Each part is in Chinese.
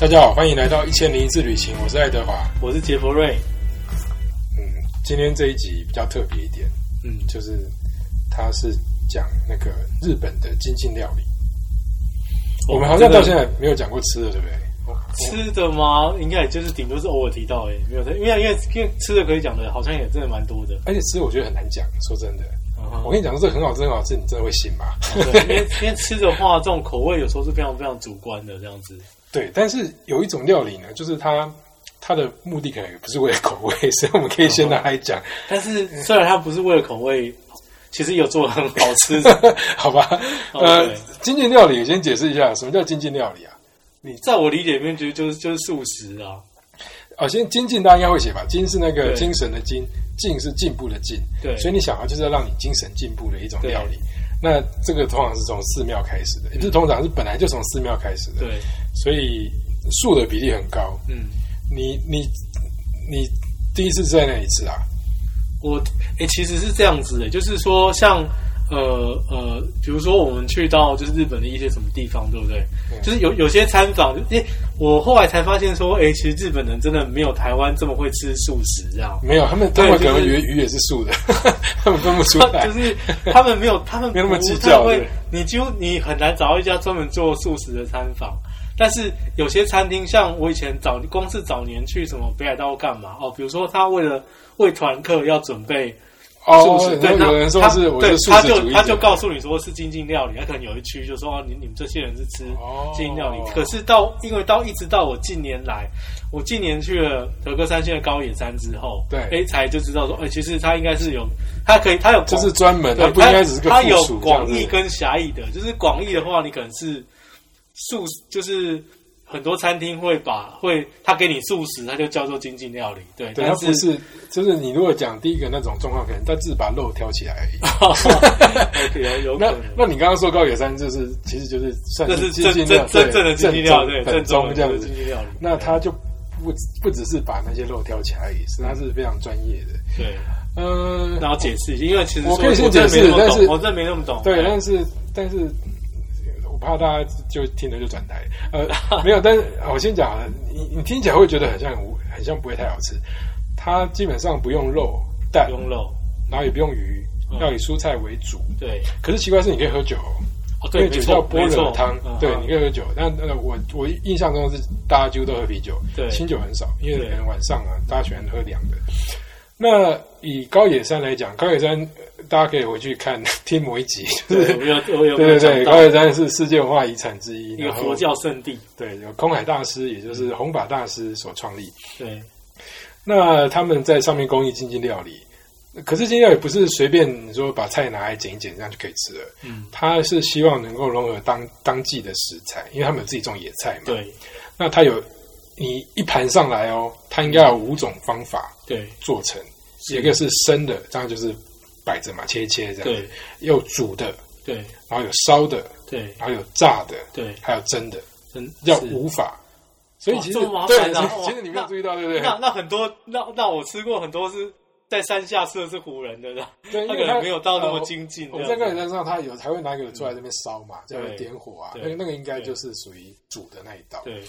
大家好，欢迎来到一千零一次旅行，我是爱德华。我是杰佛瑞。嗯，今天这一集比较特别一点，嗯，就是他是讲那个日本的精进料理。我们好像到现在没有讲过吃的，对不对？吃的吗？应该也就是顶多是偶尔提到，哎，没有，因为因为因为吃的可以讲的，好像也真的蛮多的。而且吃我觉得很难讲，说真的，我跟你讲，这个很好吃，很好吃，你真的会信吗？因为因为 吃的话，这种口味有时候是非常非常主观的，这样子。对，但是有一种料理呢，就是它它的目的可能也不是为了口味，所以我们可以先拿来讲。但是虽然它不是为了口味，其实有做很好吃，好吧？呃，精进料理先解释一下，什么叫精进料理啊？你在我理解里面，觉得就是就是素食啊。哦，先精进，大家应该会写吧？精是那个精神的精，进是进步的进。对，所以你想啊，就是要让你精神进步的一种料理。那这个通常是从寺庙开始的，也不是通常是本来就从寺庙开始的。对，所以树的比例很高。嗯，你你你第一次在那里吃啊？我哎，其实是这样子的，就是说像。呃呃，比如说我们去到就是日本的一些什么地方，对不对？就是有有些餐房，因为，我后来才发现说，哎，其实日本人真的没有台湾这么会吃素食，这样没有，他们他们可能鱼鱼也是素的，他们分不出来，就是他们没有，他们没那么计较。你几乎你很难找到一家专门做素食的餐房，但是有些餐厅，像我以前早光是早年去什么北海道干嘛哦，比如说他为了为团客要准备。素食，对，有人说是，对，他就他就告诉你说是精进料理，他可能有一区就说哦，你你们这些人是吃精进料理。可是到因为到一直到我近年来，我近年去了德克山县的高野山之后，对，哎，才就知道说，哎，其实他应该是有，他可以，他有就是专门，他不应该只是个他有广义跟狭义的，就是广义的话，你可能是素，就是。很多餐厅会把会他给你素食，他就叫做精进料理，对。对，他不是，就是你如果讲第一个那种状况，可能他只是把肉挑起来而已。OK，有那那你刚刚说高野山，就是其实就是算是真真真正的精进料理，正宗这样子精进料理。那他就不不只是把那些肉挑起来而已，是他是非常专业的。对，嗯，然后解释一下，因为其实我可以先解释，但是我真没那么懂。对，但是但是。怕大家就听了就转台，呃，没有，但是我先讲，你你听起来会觉得很像很像不会太好吃。它基本上不用肉蛋，不用肉，然后也不用鱼，要以蔬菜为主。对，可是奇怪是你可以喝酒，哦，因为酒叫波热汤，对，你可以喝酒。但那我我印象中是大家几乎都喝啤酒，对，清酒很少，因为可能晚上啊，大家喜欢喝凉的。那以高野山来讲，高野山大家可以回去看 听某一集，对，对对，高野山是世界文化遗产之一，一个佛教圣地。对，有空海大师，也就是弘法大师所创立。对，那他们在上面公益精进料理，可是精进料理不是随便你说把菜拿来剪一剪这样就可以吃了。嗯，他是希望能够融合当当季的食材，因为他们有自己种野菜嘛。对，那他有你一盘上来哦，他应该有五种方法对做成。一个是生的，这样就是摆着嘛，切切这样。对，有煮的，对，然后有烧的，对，然后有炸的，对，还有蒸的，蒸叫五法。所以其实对，其实你没有注意到，对不对？那那很多，那那我吃过很多是在山下吃的是湖人的，对，他可能没有到那么精进。我在高野山上，他有才会拿一个出来这边烧嘛，叫点火啊，那个那个应该就是属于煮的那一道。对，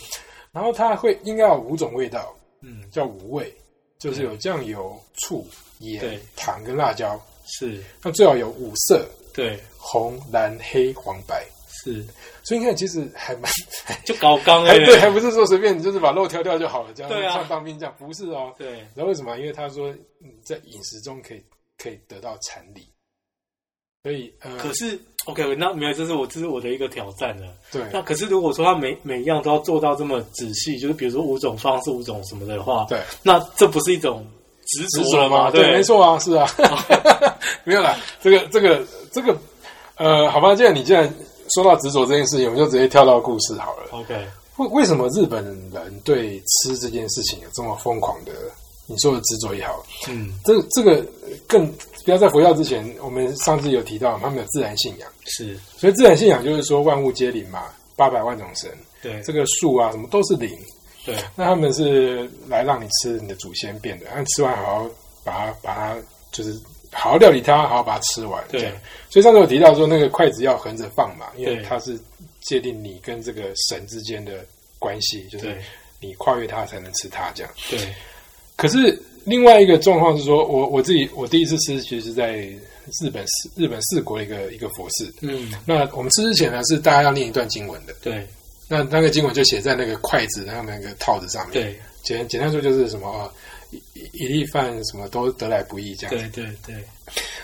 然后它会应该有五种味道，嗯，叫五味。就是有酱油、醋、盐、糖跟辣椒，是。那最好有五色，对，红、蓝、黑、黄、白，是。所以你看，其实还蛮 就搞刚哎，对，还不是说随便你就是把肉挑掉就好了，这样像当兵这样，不是哦。对。然后为什么？因为他说你在饮食中可以可以得到禅理。所以，呃，可是，OK，那没有，这是我这是我的一个挑战了。对，那可是如果说他每每一样都要做到这么仔细，就是比如说五种方式、五种什么的话，对，那这不是一种执着了吗？对，没错啊，是啊，没有啦，这个这个这个，呃，好吧，既然你既然说到执着这件事情，我们就直接跳到故事好了。OK，为为什么日本人对吃这件事情有这么疯狂的？你说的执着也好，嗯，这这个更不要在佛教之前，我们上次有提到他们的自然信仰是，所以自然信仰就是说万物皆灵嘛，八百万种神，对，这个树啊什么都是灵，对，那他们是来让你吃你的祖先变的，那吃完好好把它把它就是好好料理它，好好把它吃完，对，所以上次有提到说那个筷子要横着放嘛，因为它是界定你跟这个神之间的关系，就是你跨越它才能吃它这样。对，可是另外一个状况是说，我我自己我第一次吃，其实是在日本四日本四国的一个一个佛寺。嗯，那我们吃之前呢，是大家要念一段经文的。对那那个经文就写在那个筷子然后那个套子上面。对简简单说就是什么啊，一粒饭什么都得来不易这样子。对对对，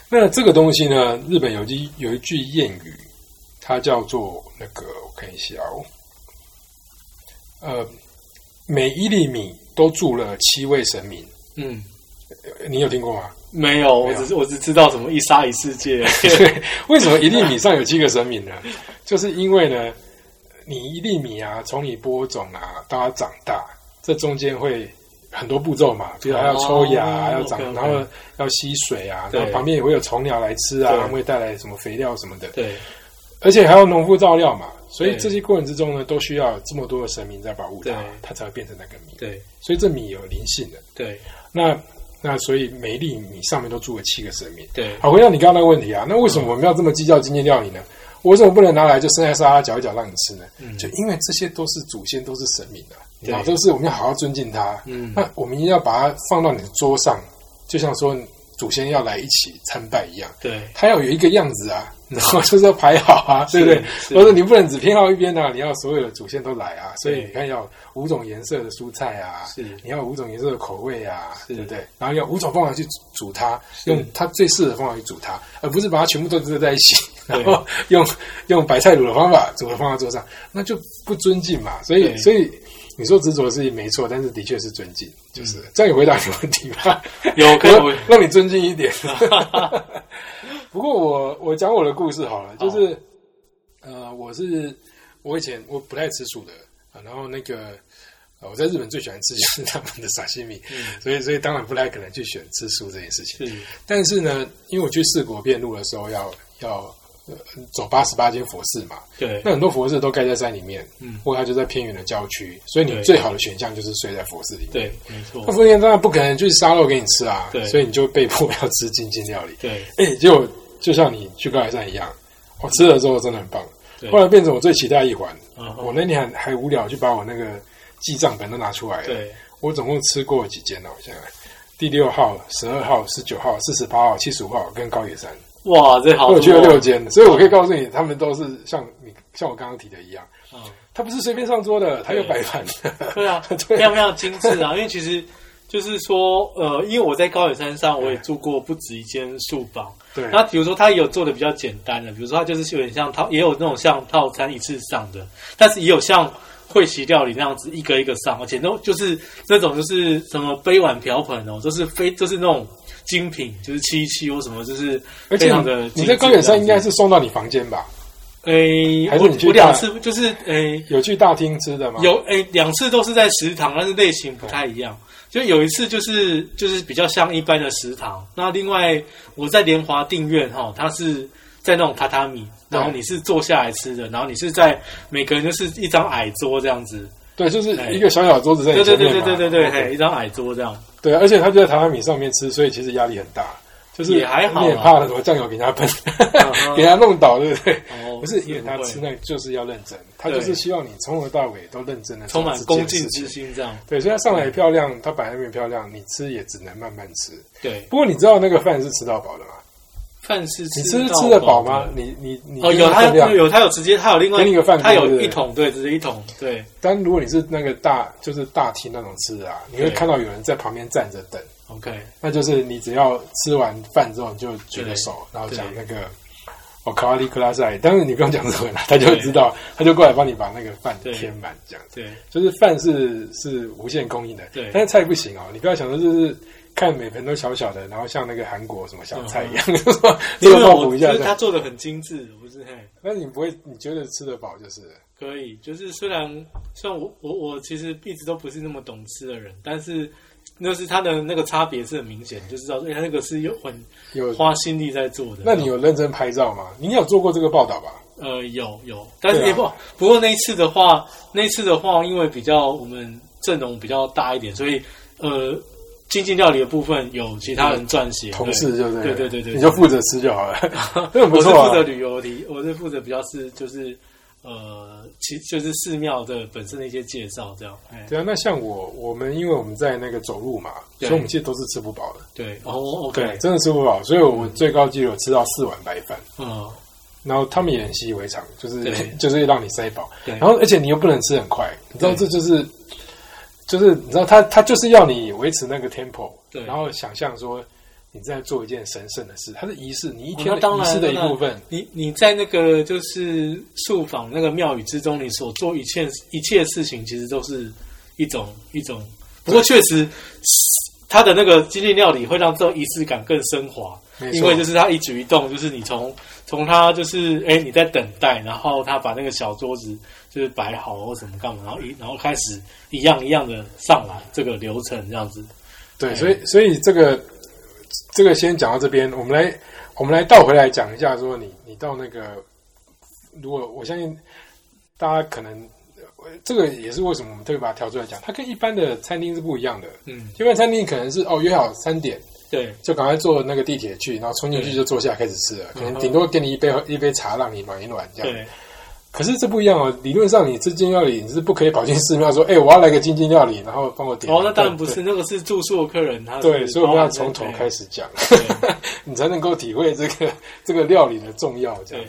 那这个东西呢，日本有句有一句谚语，它叫做那个我看一下哦，呃，每一粒米都住了七位神明，嗯，呃你有听过吗？没有，我只是我只知道什么一沙一世界，对，为什么一粒米上有七个神明呢？就是因为呢，你一粒米啊，从你播种啊到它长大，这中间会很多步骤嘛，比如还要抽芽，哦还要长然后要吸水啊，对。然后旁边也会有虫鸟来吃啊，会带来什么肥料什么的，对。而且还有农夫照料嘛，所以这些过程之中呢，都需要这么多的神明在保护它，它才会变成那个米。对。所以这米有灵性的。对。那那所以每一粒米上面都住了七个神明。对。好，回到你刚刚那个问题啊，那为什么我们要这么计较经济料理呢？我为什么不能拿来就生菜沙拉搅一搅让你吃呢？嗯就因为这些都是祖先，都是神明的，你知道对这个是我们要好好尊敬他。嗯那我们一定要把它放到你的桌上，就像说祖先要来一起参拜一样，对它要有一个样子啊，然后就是要排好啊，对不对？是或者你不能只偏好一边啊，你要所有的祖先都来啊。所以你看，要五种颜色的蔬菜啊，是你要五种颜色的口味啊，是对不对？然后要五种方法去煮它，用它最适合的方法去煮它，而不是把它全部都搁在一起，对然后用用白菜卤的方法煮了放在桌上，那就不尊敬嘛。所以，所以你说执着是没错，但是的确是尊敬，就是这样有回答你问题吧？有可以我让你尊敬一点。不过我我讲我的故事好了，就是呃，我是我以前我不太吃素的，啊然后那个呃我在日本最喜欢吃 就是他们的沙西米，所以所以当然不太可能去选吃素这件事情。是但是呢，因为我去四国遍路的时候要要。呃走八十八间佛寺嘛，对那很多佛寺都盖在山里面，嗯或者它就在偏远的郊区，所以你最好的选项就是睡在佛寺里面。对没错那，福建当然不可能去杀肉给你吃啊，对所以你就被迫要吃精进料理。对哎、结果就像你去高野山一样，我吃了之后真的很棒。对后来变成我最期待的一环。我那天还还无聊，就把我那个记账本都拿出来了。对我总共吃过几间呢？我现在，第六号、十二号、十九号、四十八号、七十五号跟高野山，哇，这好我去了六间，所以我可以告诉你，他们都是像你像我刚刚提的一样，嗯它不是随便上桌的，他有摆盘的。对啊，对非常非常精致啊！因为其实就是说，呃，因为我在高野山上，我也住过不止一间宿房。对，那比如说，它也有做的比较简单的，比如说它就是有点像套，也有那种像套餐一次上的，但是也有像会席料理那样子一个一个上，而且都就是那种就是什么杯碗瓢盆哦，都是非就是那种精品，就是七七或什么，就是而且非常的你你在高远山应该是送到你房间吧？诶，还是我你去两次就是诶。有去大厅吃的吗？有诶，两次都是在食堂，但是类型不太一样。就有一次就是就是比较像一般的食堂，那另外我在莲华定院哈，它是在那种榻榻米，然后你是坐下来吃的，然后你是在每个人就是一张矮桌这样子，对，就是一个小小桌子在你对对对前面嘛。对对对对，OK 嘿，一张矮桌这样，对，而且他就在榻榻米上面吃，所以其实压力很大。就是也还好啊你也怕什么酱油给人家喷，哼 给人家弄倒，对不对？哦不是，因为他吃那个就是要认真，他就是希望你从头到尾都认真的充满恭敬之。心这样，对，所以他上来漂亮，他摆在那边漂亮，你吃也只能慢慢吃。对，不过你知道那个饭是吃到饱的吗？饭是你吃吃得饱吗？你你你哦，有他分量。有他有直接，他有另外给你一个饭他有一桶，对，直接一桶，对。但如果你是那个大就是大厅那种吃的啊，你会对。看到有人在旁边站着等。，OK，那就是你只要吃完饭之后，你就举个手，然后讲那个哦卡瓦利克拉塞，当然你不用讲日文了，他就知道，他就过来帮你把那个饭填满，这样子。对。就是饭是是无限供应的，对。但是菜不行哦，你不要想说就是看每盆都小小的，然后像那个韩国什么小菜一样，就是说这一下他，做的很精致，不是嘿。那你不会，你觉得吃得饱就是可以，就是虽然虽然我我我其实一直都不是那么懂吃的人，但是那是他的那个差别是很明显，就知道他那个是有很有。花心力在做的。那你有认真拍照吗？你有做过这个报道吧？呃有有，但是也不、不过那一次的话，那一次的话，因为比较我们阵容比较大一点，所以呃，精进料理的部分有其他人撰写，同事就对了，对对对对，你就负责吃就好了，我是。负责旅游题，我是负责比较是就是呃，其就是寺庙的本身的一些介绍，这样。哎，对啊，那像我我们因为我们在那个走路嘛，所以我们其实都是吃不饱的。对，哦对，，OK，真的吃不饱，所以我们最高纪录有吃到四碗白饭。嗯，然后他们也很习以为常，就是 就是让你塞饱，然后而且你又不能吃很快，你知道这就是就是你知道他他就是要你维持那个 tempo，对然后想象说你在做一件神圣的事，它是仪式，你一哦天仪式的一部分。你你在那个就是宿坊那个庙宇之中，你所做一切一切事情，其实都是一种一种。不过确实，它的那个精进料理会让这种仪式感更升华，因为就是他一举一动，就是你从从他就是哎你在等待，然后他把那个小桌子就是摆好或什么干嘛，然后一然后开始一样一样的上来这个流程这样子。对，哎所以所以这个这个先讲到这边，我们来我们来倒回来讲一下，说你你到那个，如果我相信大家可能呃这个也是为什么我们特别把它挑出来讲，它跟一般的餐厅是不一样的。嗯，一般餐厅可能是哦约好三点对就赶快坐那个地铁去，然后冲进去就坐下开始吃了，可能顶多给你一杯一杯茶让你暖一暖这样。对可是这不一样哦，理论上你吃精进料理你是不可以跑进寺庙说，哎、我要来个精进料理，然后帮我点。哦，那当然不是，那个是住宿的客人，他对，所以我们要从头开始讲，你才能够体会这个这个料理的重要。这样，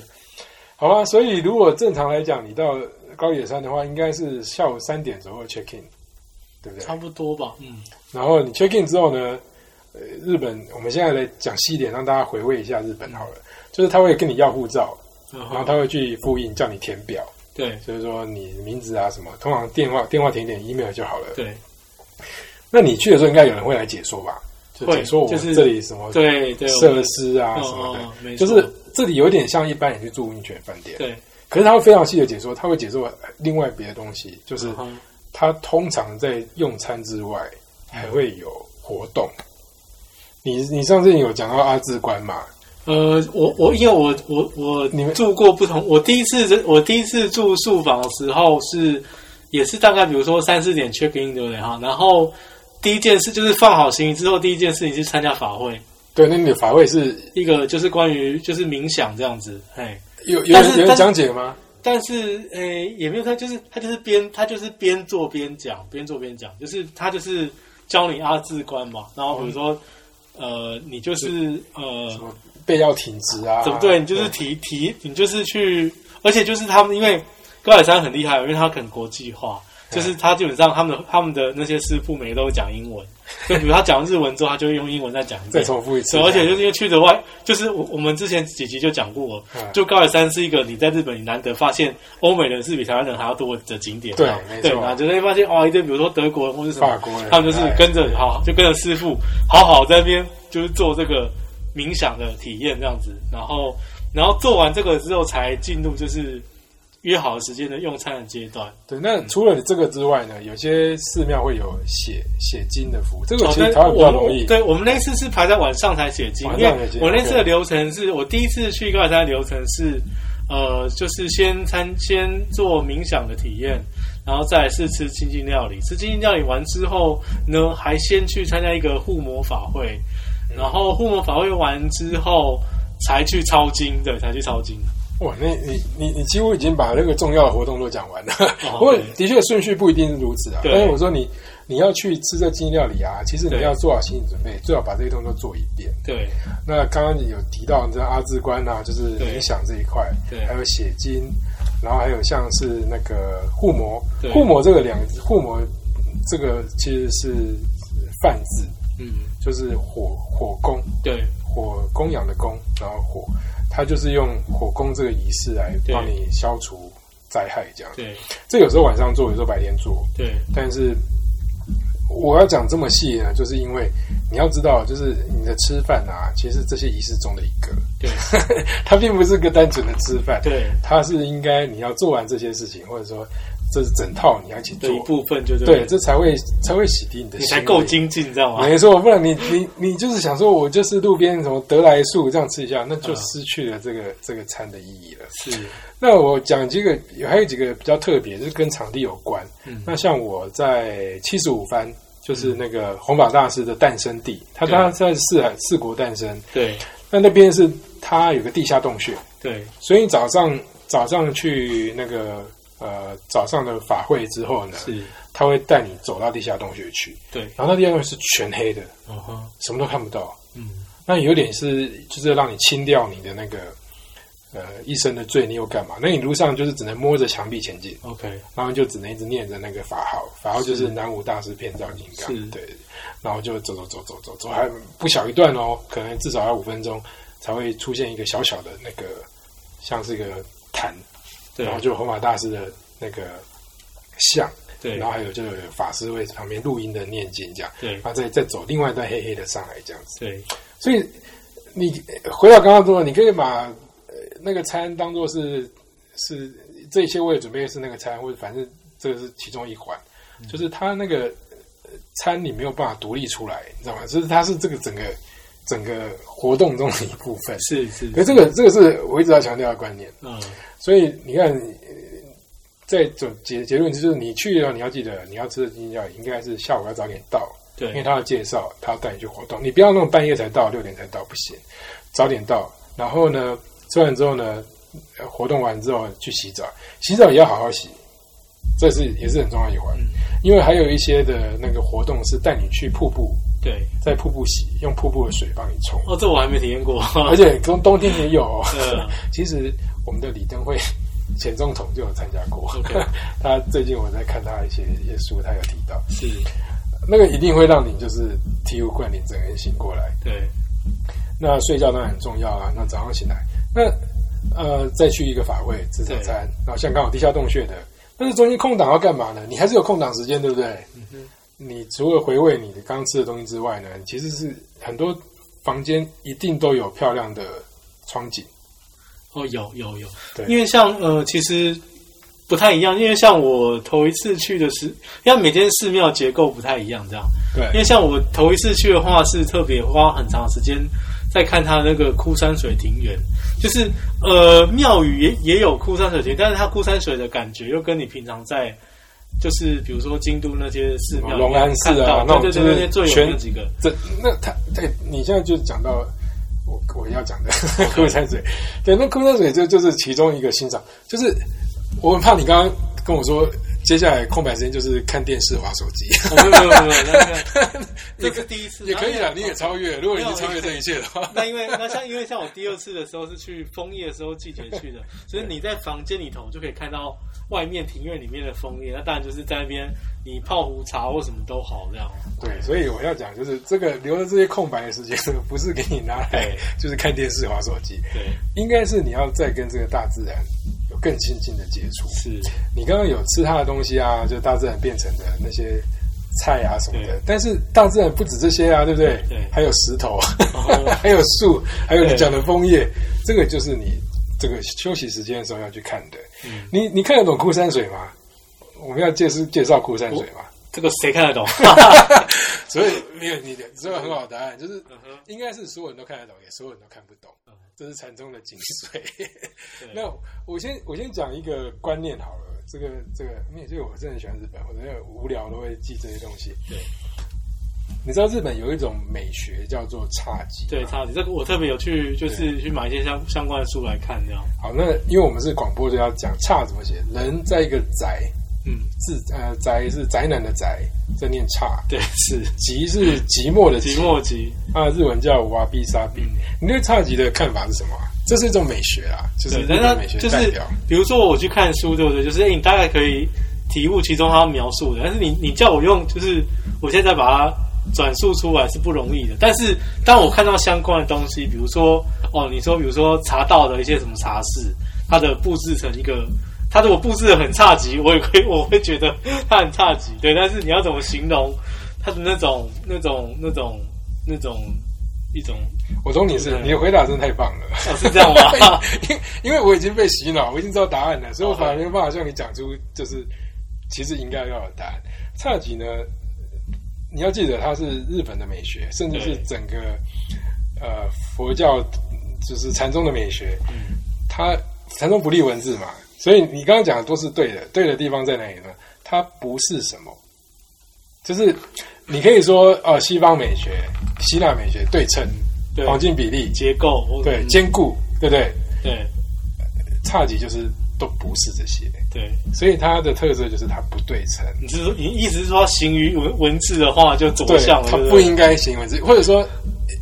好吧？所以如果正常来讲，你到高野山的话，应该是下午三点左右 check in，对不对？差不多吧，嗯，然后你 check in 之后呢，呃，日本我们现在来讲细一点，让大家回味一下日本好了。就是他会跟你要护照，然然后他会去复印，叫你填表，对就是说你名字啊什么，通常电话电话填一点 email 就好了。对那你去的时候，应该有人会来解说吧？就会解说我就是们这里什么对设施啊哦什么的。就是这里有点像一般人去住温泉饭店，对，可是他会非常细的解说，他会解说另外别的东西，就是他通常在用餐之外还会有活动。你你上次有讲到阿字关嘛？呃，我我因为我我我你们住过不同，我第一次我第一次住宿房的时候是也是大概比如说三四点 check in 对不对哈？然后第一件事就是放好行李之后，第一件事情是参加法会，对，那你的法会是一个就是关于就是冥想这样子，哎，有有人有人讲解吗？但是诶也没有他就是他就是边他就是边做边讲，边做边讲，就是他就是教你阿字观嘛，然后比如说。呃，你就是呃，背要挺直啊？怎么对？你就是提提，你就是去，而且就是他们，因为高海山很厉害，因为他很国际化，就是他基本上他们的他们的那些师傅每个都会讲英文，就比如他讲日文之后，他就会用英文再讲一再。重复一次？而且就是因为去的外，就是我我们之前几集就讲过，嗯。就高野山是一个你在日本你难得发现欧美人是比台湾人还要多的景点，对啊没错。对，然后就会发现哇，一堆比如说德国人或者什么法国人。他们就是哎跟着好就跟着师傅好好在那边就是做这个冥想的体验这样子，然后然后做完这个之后才进入就是约好的时间的用餐的阶段。对，那除了这个之外呢，有些寺庙会有写写经的服务，这个其实台湾比较容易。对我们那次是排在晚上才写经，因为我那次的流程是我第一次去高海山的流程是，呃，就是先参先做冥想的体验，然后再来是吃清净料理。吃清净料理完之后呢，还先去参加一个护魔法会，然后护魔法会完之后才去抄经，对，才去抄经。哇，那你你你几乎已经把那个重要的活动都讲完了。哦不过的确顺序不一定是如此啊。对但是我说你你要去吃这精英料理啊，其实你要做好心理准备，最好把这些动作做一遍。对那刚刚你有提到你这阿字观啊，就是对冥想这一块，对还有写经，然后还有像是那个护摩，护摩这个两个护摩这个其实是泛字，嗯，就是火火供。对火供养的供，然后火，它就是用火攻这个仪式来对。帮你消除灾害，这样。对。这有时候晚上做，有时候白天做，对。但是我要讲这么细呢，就是因为你要知道，就是你的吃饭啊，其实是这些仪式中的一个，对。它并不是个单纯的吃饭，对。它是应该你要做完这些事情，或者说这是整套你要一起做。一，部分，就对，这才会才会洗涤你的你心灵，才够精进，知道吗？没错，不然你你你就是想说，我就是路边什么得来树这样吃一下，那就失去了这个、这个餐的意义了。是，那我讲几个，还有几个比较特别，就是跟场地有关。嗯。那像我在七十五番，就是那个弘法大师的诞生地，他对。他在四海四国诞生，对。那那边是他有个地下洞穴，对。所以早上早上去那个呃早上的法会之后呢，是，他会带你走到地下洞穴去，对，然后那地下洞穴是全黑的，嗯哼，什么都看不到。嗯，那有点是就是让你清掉你的那个呃一生的罪你又干嘛？那你路上就是只能摸着墙壁前进，OK，然后就只能一直念着那个法号，法号就是南无大师遍照金刚，对，然后就走走走走走走，还不小一段哦，可能至少要五分钟才会出现一个小小的那个像是一个坛，对然后就有弘法大师的那个像，对。然后还有就有法师会旁边录音的念经这样，对。然后再再走另外一段黑黑的上来这样子。对，所以你回到刚刚说，你可以把呃那个餐当做是是这些我也准备的是那个餐，或者反正这个是其中一环，就是他那个呃餐你没有办法独立出来，你知道吗？就是它是这个整个整个活动中的一部分。是是，可是这个这个是我一直要强调的观念，嗯，所以你看，呃在总结结论就是你去了，你要记得你要吃的金教应该是下午要早点到，对因为，他要介绍，他要带你去活动，你不要那种半夜才到，六点才到，不行，早点到。然后呢，吃完之后呢，呃活动完之后去洗澡，洗澡也要好好洗，这是也是很重要一环。嗯因为还有一些的那个活动是带你去瀑布，对，在瀑布洗，用瀑布的水帮你冲，哦，这我还没体验过，而且冬冬天也有、其实我们的李登辉 前总统就有参加过。他最近我在看他一些一些书，他有提到。是，那个一定会让你就是醍醐灌顶，整个人醒过来。对，那睡觉当然很重要啊。那早上醒来，那呃再去一个法会吃早餐，然后像刚好地下洞穴的，但是中间空档要干嘛呢？你还是有空档时间，对不对？嗯你除了回味你的刚吃的东西之外呢，其实是很多房间一定都有漂亮的窗景。哦，有有有对，因为像呃，其实不太一样，因为像我头一次去的是，因为每间寺庙结构不太一样，这样。对因为像我头一次去的话，是特别花很长时间在看它那个枯山水庭园，就是呃庙宇也也有枯山水庭，但是它枯山水的感觉又跟你平常在就是比如说京都那些寺庙龙安寺啊那种对对对，那些最有全名的几个，这那他对你现在就讲到我我要讲的 枯山水，对，那枯山水就就是其中一个欣赏，就是我很怕你刚刚跟我说，接下来空白时间就是看电视、划手机，哦没有没有没有，那个 这是第一次，也可以啦，然后你也超越，如果你是超越这一切的话，那因为那像因为像我第二次的时候是去枫叶的时候季节去的，所以你在房间里头就可以看到外面庭院里面的枫叶，那当然就是在那边你泡壶茶或什么都好这样。对，所以我要讲就是这个留的这些空白的时间，不是给你拿来就是看电视、划手机，对，应该是你要再跟这个大自然有更亲近的接触。是，你刚刚有吃它的东西啊，就大自然变成的那些菜啊什么的。但是大自然不止这些啊，对不对？对还有石头，哦 还有树，还有你讲的枫叶，这个就是你这个休息时间的时候要去看的。嗯你你看得懂枯山水吗？我们要介绍介绍枯山水吗，这个谁看得懂？所以没有你的这个很好的答案，就是应该是所有人都看得懂，也所有人都看不懂嗯。这是禅宗的精髓。对 那我先我先讲一个观念好了，这个这个，因为这个我真的很喜欢日本，我真的无聊都会记这些东西。对你知道日本有一种美学叫做侘寂，对，差寂这个我特别有去，就是去买一些相相关的书来看这样。好，那因为我们是广播，就要讲侘怎么写，人在一个宅嗯，字，呃，宅是宅男的宅，这念差，对，是寂是寂寞的寂寞集。啊，日文叫瓦比沙比。你对侘寂的看法是什么啊？这是一种美学啊，就是对，日本美学是就是代表。比如说我去看书，对不对？就是、诶你大概可以体悟其中他描述的，但是你你叫我用，就是我现在把它转述出来是不容易的。但是当我看到相关的东西，比如说哦，你说比如说茶道的一些什么茶室，它的布置成一个。它如果布置的很差级，我也会 我会觉得他很差级，对。但是你要怎么形容他的那种那种那种那种一种我懂你是对你的回答真的太棒了。哦是这样吗？因因为我已经被洗脑，我已经知道答案了，所以我哦反而没有办法向你讲出就是其实应该要有答案。差级呢，你要记得它是日本的美学，甚至是整个呃佛教就是禅宗的美学。嗯，它禅宗不立文字嘛，所以你刚刚讲的都是对的。对的地方在哪里呢？它不是什么，就是你可以说哦，西方美学、希腊美学对称、对，黄金比例，结构，对嗯坚固，对不对？对差级就是都不是这些，对，所以它的特色就是它不对称。你是说你意思是说行于文文字的话就走，向了，它不应该行文字，或者说，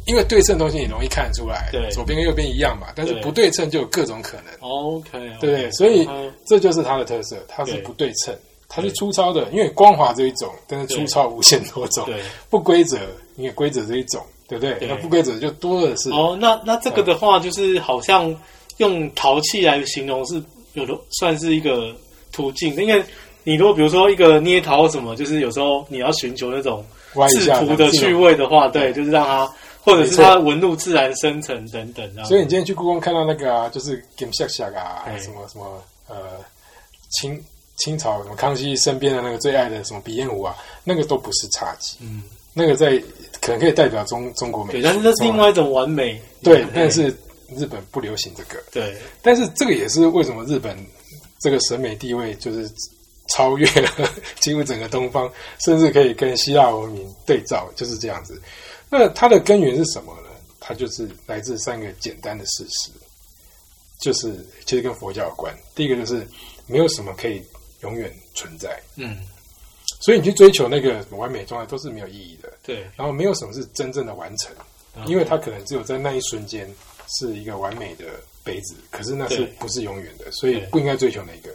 因为对称的东西你容易看得出来，对左边跟右边一样嘛，但是不对称就有各种可能，OK，对不对？所以嗯这就是它的特色，它是不对称，它是粗糙的，因为光滑这一种，但是粗糙无限多种，对。不规则，因为规则这一种，对不对？那不规则就多的是，哦，那那这个的话，就是好像用陶器来形容是有的，算是一个途径。因为你如果比如说一个捏陶什么，就是有时候你要寻求那种制图的趣味的话，对，就是让它或者是它纹路自然生成等等。所以你今天去故宫看到那个啊，就是 Game 下下啊，哎什么什么呃清清朝什么康熙身边的那个最爱的什么鼻烟壶啊，那个都不是侘寂，嗯，那个在可能可以代表中中国美对，但是那是另外一种完美。对嗯，但是日本不流行这个，对。但是这个也是为什么日本这个审美地位就是超越了 几乎整个东方，甚至可以跟希腊文明对照，就是这样子。那它的根源是什么呢？它就是来自三个简单的事实，就是其实跟佛教有关。第一个就是没有什么可以永远存在，嗯，所以你去追求那个完美状态都是没有意义的。对，然后没有什么是真正的完成，嗯因为它可能只有在那一瞬间是一个完美的杯子，可是那是不是永远的，所以不应该追求那个。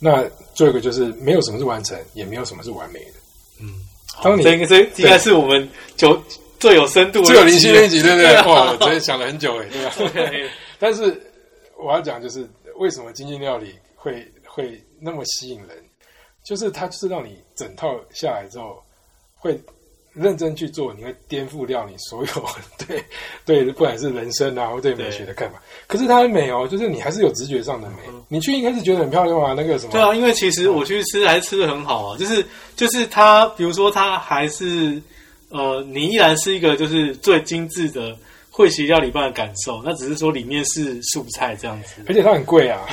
那最后一个就是没有什么是完成，也没有什么是完美的。嗯，当你这应该这应该是我们九最有深度的最有灵性那一集，对不对？哇，我昨天想了很久哎，对吧？对但是我要讲就是为什么精进料理会会那么吸引人，就是它就是让你整套下来之后会认真去做，你会颠覆掉你所有对对，不管是人生啊或对美学的看法。可是它很美哦，就是你还是有直觉上的美。你去应该是觉得很漂亮啊，那个什么对啊，因为其实我去吃还是吃的很好啊，就是就是它，比如说它还是呃，你依然是一个就是最精致的会席料理般的感受，那只是说里面是素菜这样子。而且它很贵啊。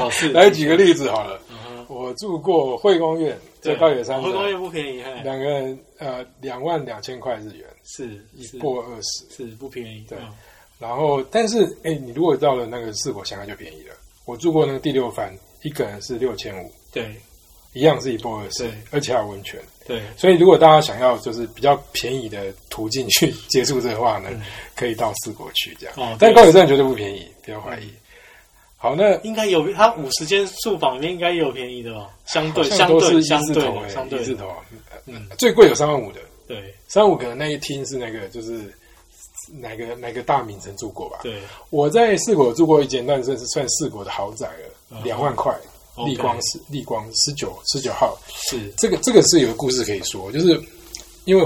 哦，是 来举个例子好了，嗯我住过惠公院，在对高野山惠公的，园不便宜，嘿，两个人呃两万两千块日元，是一波二十。是不便宜，对。嗯。然后，但是，哎，你如果到了那个四国香港就便宜了。我住过那个第六番，一个人是六千五，对。一样是一波二十，而且还有温泉。对。所以，如果大家想要就是比较便宜的途径去接触这个话呢，嗯。可以到四国去这样。哦对。但高铁站绝对不便宜，不要怀疑。好，那应该有它五十间住房里面应该也有便宜的吧？相对相对相对相对。头，嗯。最贵有三万五的，对。三万五可能那一厅是那个就是哪个哪个大名城住过吧？对。我在四国住过一间，但是是算四国的豪宅了，嗯两万块丽光十丽光十九十九号，是。这个这个是有个故事可以说，就是因为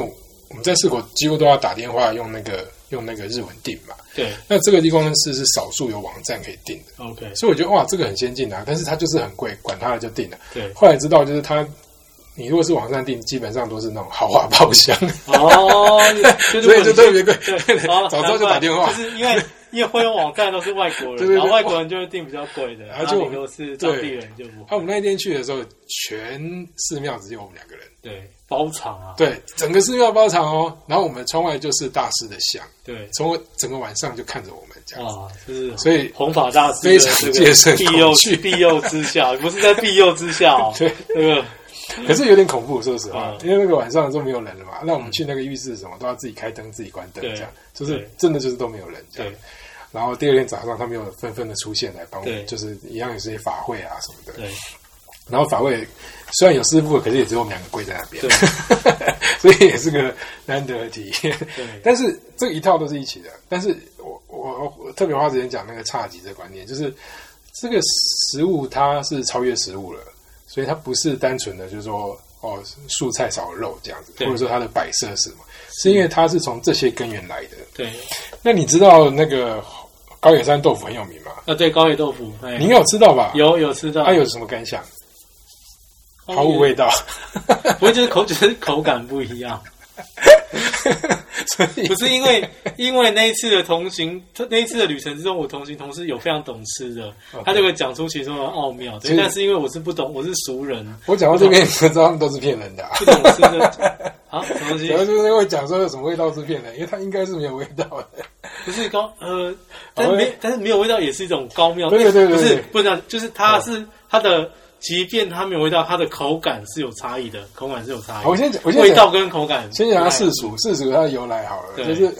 我们在四国几乎都要打电话用那个用那个日文订嘛，对。那这个地方是是少数有网站可以订的，OK。所以我觉得哇，这个很先进啊，但是它就是很贵，管它的就订了。对。后来知道就是它。你如果是网上订，基本上都是那种豪华包厢，哦，就是 所以就特别贵。早知道就打电话。就是因为因为会用网站都是外国人，然后外国人就会订比较贵的，然然后就后你都是当地人就不啊，我们那一天去的时候，全寺庙只有我们两个人，对包场啊，对，整个寺庙包场哦。然后我们窗外就是大师的像，对从整个晚上就看着我们这样子。啊，就是所以弘法大师非常这个戒慎庇佑庇佑之下，不是在庇佑之下哦，对，那个可是有点恐怖，说实话，嗯因为那个晚上都没有人了嘛。那我们去那个浴室什么都要自己开灯、自己关灯，对这样就是真的就是都没有人这样对。然后第二天早上，他们又纷纷的出现来帮我就是一样有这些法会啊什么的。对然后法会虽然有师傅，可是也只有我们两个跪在那边对，所以也是个难得的体验。对但是这一套都是一起的。但是我我我特别花时间讲那个差级的观念，就是这个食物它是超越食物了，所以它不是单纯的就是说哦素菜少了肉这样子，或者说它的摆设是什么，是因为它是从这些根源来的。对那你知道那个高野山豆腐很有名吗？啊，对高野豆腐，哎你应该有吃到吧？，有有吃到，它有什么感想？毫无味道。不会就是口只是口感不一样。所以不是因为因为那一次的同行，那一次的旅程之中，我同行同事有非常懂吃的他就会讲出其中的奥妙。对，但是因为我是不懂，我是熟人，我讲到这边，你就知道他们都是骗人的、啊。不懂吃的。好，什么东西主？要就是因为讲说有什么味道是骗人，因为它应该是没有味道的。不是高呃，但是没但是没有味道也是一种高妙。对对对对不是不是这样，就是它是它的，即便它没有味道，它的口感是有差异的，口感是有差异我先讲，我先讲味道跟口感。先讲它世俗，世俗它的由来好了，就是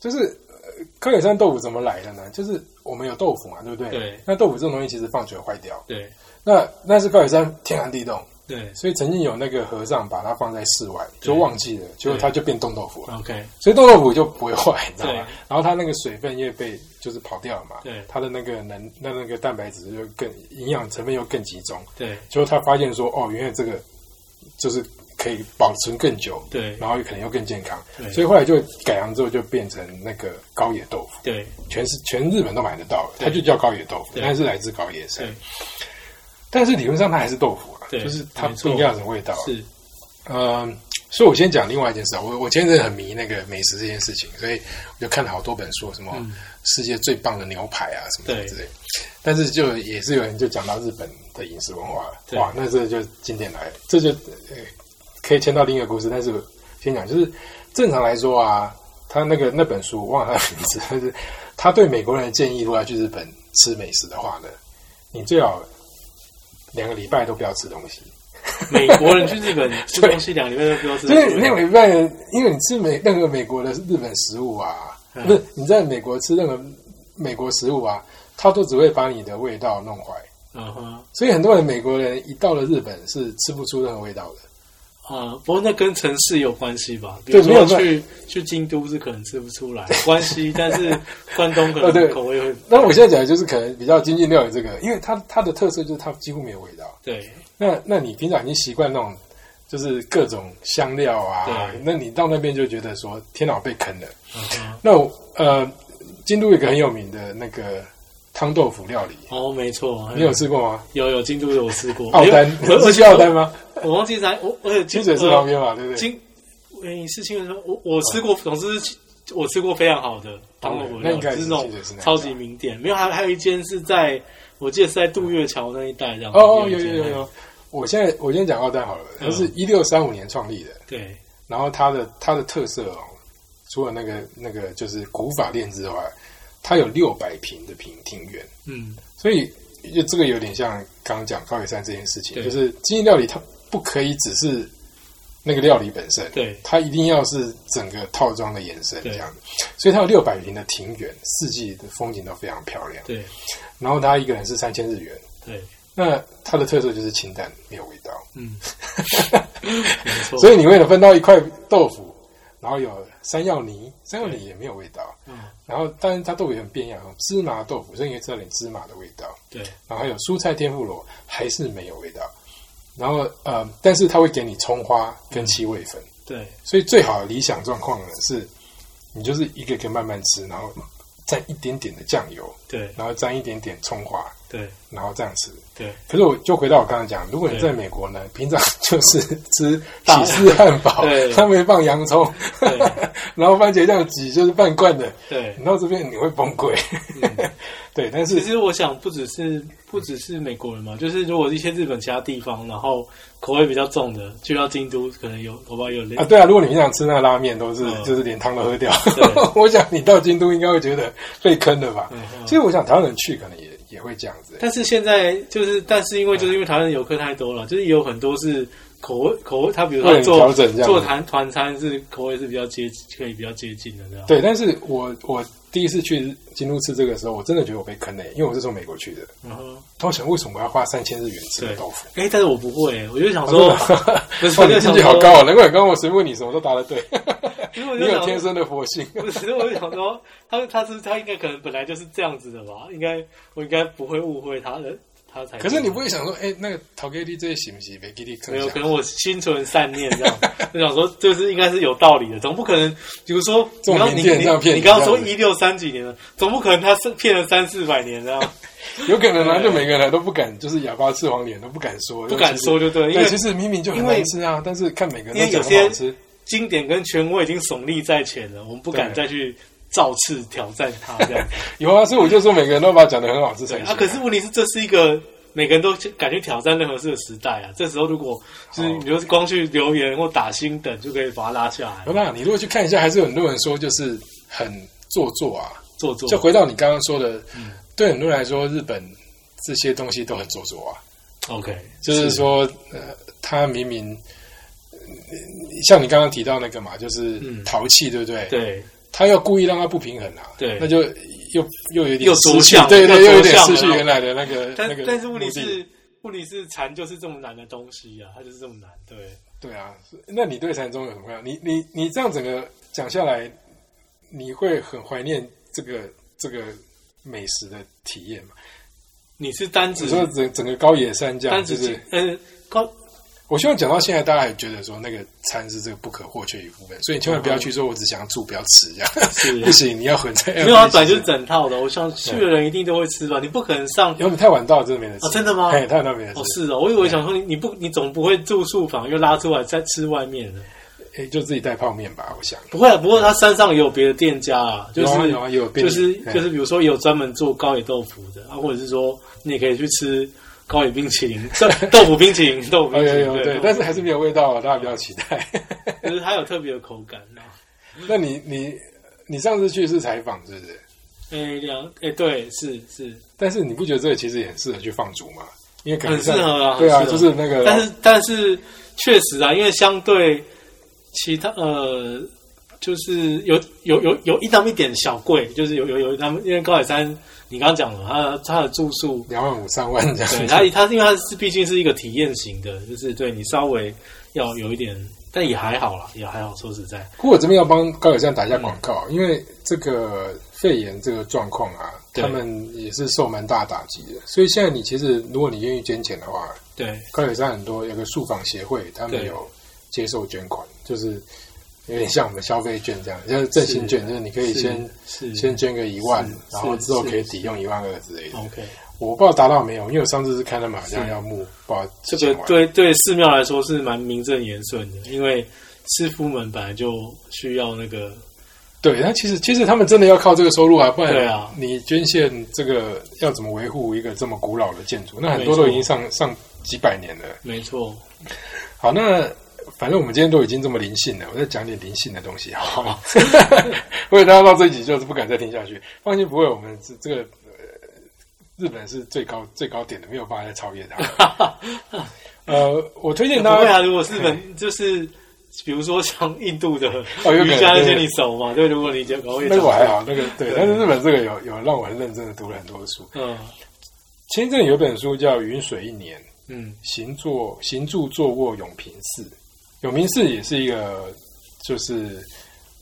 就是呃高野山豆腐怎么来的呢？就是我们有豆腐嘛，对不对？对。那豆腐这种东西其实放久了坏掉，对那那是高野山天寒地冻，对。所以曾经有那个和尚把它放在室外，就忘记了，结果它就变冻豆腐了。，OK，所以冻豆腐就不会坏，你知道对。吗？然后它那个水分因为被就是跑掉了嘛，对。它的那个能那那个蛋白质就更营养成分又更集中，对。结果他发现说，哦，原来这个就是可以保存更久，对。然后可能又更健康。对，所以后来就改良之后就变成那个高野豆腐，对。全是全日本都买得到，对。它就叫高野豆腐，对。但是来自高野山，但是理论上它还是豆腐啊，对就是它不应该有什么味道啊，是，嗯，所以我先讲另外一件事啊，我我前阵子很迷那个美食这件事情，所以我就看了好多本书，什么嗯。世界最棒的牛排啊什么对。之类。但是就也是有人就讲到日本的饮食文化了，哇，那这就经典来了，这就呃可以牵到另一个故事。但是先讲，就是正常来说啊，他那个那本书我忘了他的名字，但是他对美国人的建议，如果要去日本吃美食的话呢，你最好两个礼拜都不要吃东西。美国人去日本吃东西两个礼拜都不要吃，就是那个礼拜，因为你吃美任何美国的日本食物啊，嗯不是你在美国吃任何美国食物啊，它都只会把你的味道弄坏。嗯哼所以很多人美国人一到了日本是吃不出任何味道的。啊，不过那跟城市有关系吧？比对如没有去去京都是可能吃不出来关系，但是关东可能口味会那我现在讲的就是可能比较精进料理这个，因为它它的特色就是它几乎没有味道。对那那你平常已经习惯那种就是各种香料啊对，那你到那边就觉得说天哪，被坑了。嗯那我呃，京都有一个很有名的那个汤豆腐料理，哦，没错，你有吃过吗？有有京都的我吃过，奥丹，是去奥丹吗？我忘记在我我有清水寺旁边嘛，对不对？京，诶，是清水寺，我我吃过，总之是我吃过非常好的汤豆腐料理，那应该就是是那种超级名店。没有，还还有一间是在，我记得是在渡月桥那一带这样。哦，有一间有有有。我现在我先讲奥丹好了，它嗯是一六三五年创立的，对然后它的它的特色哦，除了那个那个就是古法店之外，它有六百平的平庭园，嗯，所以就这个有点像刚刚讲高野山这件事情，就是精英料理它不可以只是那个料理本身，对。它一定要是整个套装的延伸对。这样，所以它有六百平的庭园，四季的风景都非常漂亮。对。然后它一个人是三千日元，对，那它的特色就是清淡，没有味道。嗯，没错。所以你为了分到一块豆腐，然后有山药泥，山药泥也没有味道。嗯，然后但是它豆腐也很变样，芝麻豆腐，所以你可以吃到点芝麻的味道。对然后还有蔬菜天妇罗，还是没有味道。然后呃，但是它会给你葱花跟七味粉，对所以最好的理想状况呢是，你就是一个一个慢慢吃，然后蘸一点点的酱油，对然后蘸一点点葱花，对。然后这样吃。对。可是我就回到我刚才讲，如果你在美国呢，平常就是 吃起司汉堡对，他没放洋葱，对。然后番茄酱挤就是半罐的，对。你到这边你会崩溃。嗯。对，但是其实我想，不只是不只是美国人嘛，就是如果一些日本其他地方，然后口味比较重的，去到京都，可能有，头发有类啊，对啊，如果你平常吃那个拉面都是、嗯。就是连汤都喝掉，我想你到京都应该会觉得被坑了吧？其实我想台湾人去可能也也会这样子、但是现在就是，但是因为就是因为台湾游客太多了，就是也有很多是口味口味，他比如说做做团团餐是口味是比较接可以比较接近的这样。对，但是我我第一次去京都吃这个时候，我真的觉得我被坑了，因为我是从美国去的。然后，我想为什么我要花三千日元吃豆腐？哎，但是我不会，我就想啊说，真的 不是，哇你兴我就想说趣好高啊！难怪刚刚我随便问你什么都答得对，因为我你有天生的佛性。不是，我就想说，他他是他应该可能本来就是这样子的吧，应该我应该不会误会他的，他才。可是你不会想说，哎、那个陶给力这些行不行？没有，可能我心存善念这样，就想说这是应该是有道理的，总不可能，比如说你刚你你你刚刚说一六三几年了，总不可能他是骗了三四百年这样，有可能啊，就每个人都不敢，就是哑巴吃黄连都不敢说，不敢说就对，因对，为其实明明就很难吃啊，但是看每个人都讲因为有些很好吃。经典跟权威已经耸立在前了，我们不敢再去造次挑战他这样。有啊，所以我就说每个人都把它讲的很好吃才行。对啊，可是问题是这是一个。每个人都敢去挑战任何事的时代啊！这时候如果就是哦你就是光去留言或打星等就可以把它拉下来有，啦，你如果去看一下，还是有很多人说就是很做作啊。做作就回到你刚刚说的，嗯对很多人来说，日本这些东西都很做作啊。OK，就是说，呃，他明明呃像你刚刚提到那个嘛，就是嗯淘气，对不对？，对他要故意让他不平衡啊，对那就又又有点失去对对，又又有点失去原来的那个但那个但是问题是，问题是禅就是这么难的东西啊，它就是这么难，对。对啊，那你对禅宗有什么看法？你你你这样整个讲下来，你会很怀念这个这个美食的体验吗？你是单指你说整整个高野山这样，单指就是呃高我希望讲到现在，大家还觉得说那个餐是这个不可或缺一部分，所以你千万不要去说我只想住不要吃这样，不行，你要混在没有啊，本来就是整套的。我想去的人一定都会吃吧，你不可能上因为你太晚到，真的没得吃。哦真的吗哎，太晚到没得吃哦，。是哦，我以为想说你你不你总不会住宿房又拉出来再吃外面的，哎，就自己带泡面吧，我想。不会啊。不过他山上也有别的店家啊，就是有啊有就是哎就是比如说有专门做高野豆腐的啊，或者是说你也可以去吃高野冰淇淋、豆豆腐冰淇淋、豆腐哦，冰淇淋，有有对，但是还是没有味道啊，大家不要期待。就是它有特别的口感啊。那你你你上次去是采访是不是？诶，两诶，对，是是，但是你不觉得这个其实也很适合去放逐吗？因为很适合啊对啊，就是那个，但是但是确实啊，因为相对其他呃，就是有有有有一那么一点小贵，就是有有有他们因为高野山，你刚刚讲了，他他的住宿，两万五三万这样对子。它它因为他是毕竟是一个体验型的，就是对你稍微要有一点，但也还好啦，也还好，说实在，不过我这边要帮高友站打一下广告，因为这个肺炎这个状况啊，他们也是受蛮大打击的。所以现在你其实如果你愿意捐钱的话，对高友站很多有个树房协会，他们有接受捐款，就是有点像我们消费券这样，就是振兴券，就是你可以先先捐个一万，然后之后可以抵用一万二之类的。OK，我不知道达到没有，因为我上次是看他们好像是要募，不知道这个对对寺庙来说是蛮名正言顺的，因为师傅们本来就需要那个对，那其实其实他们真的要靠这个收入啊，不然你捐献这个要怎么维护一个这么古老的建筑？那很多都已经上上几百年了。没错，好，那反正我们今天都已经这么灵性了，我再讲点灵性的东西好吗？为了大家到这一集就是不敢再听下去。放心，不会，我们这这个、呃、日本是最高最高点的，没有办法再超越它。呃，我推荐大家如果日本就是。比如说像印度的瑜伽那些你熟嘛？对，如果你讲搞那个我还好，那个对，对但是日本这个有有让我很认真的读了很多书。嗯前一阵有本书叫《云水一年》。嗯行坐行住坐卧永平寺，永平寺也是一个就是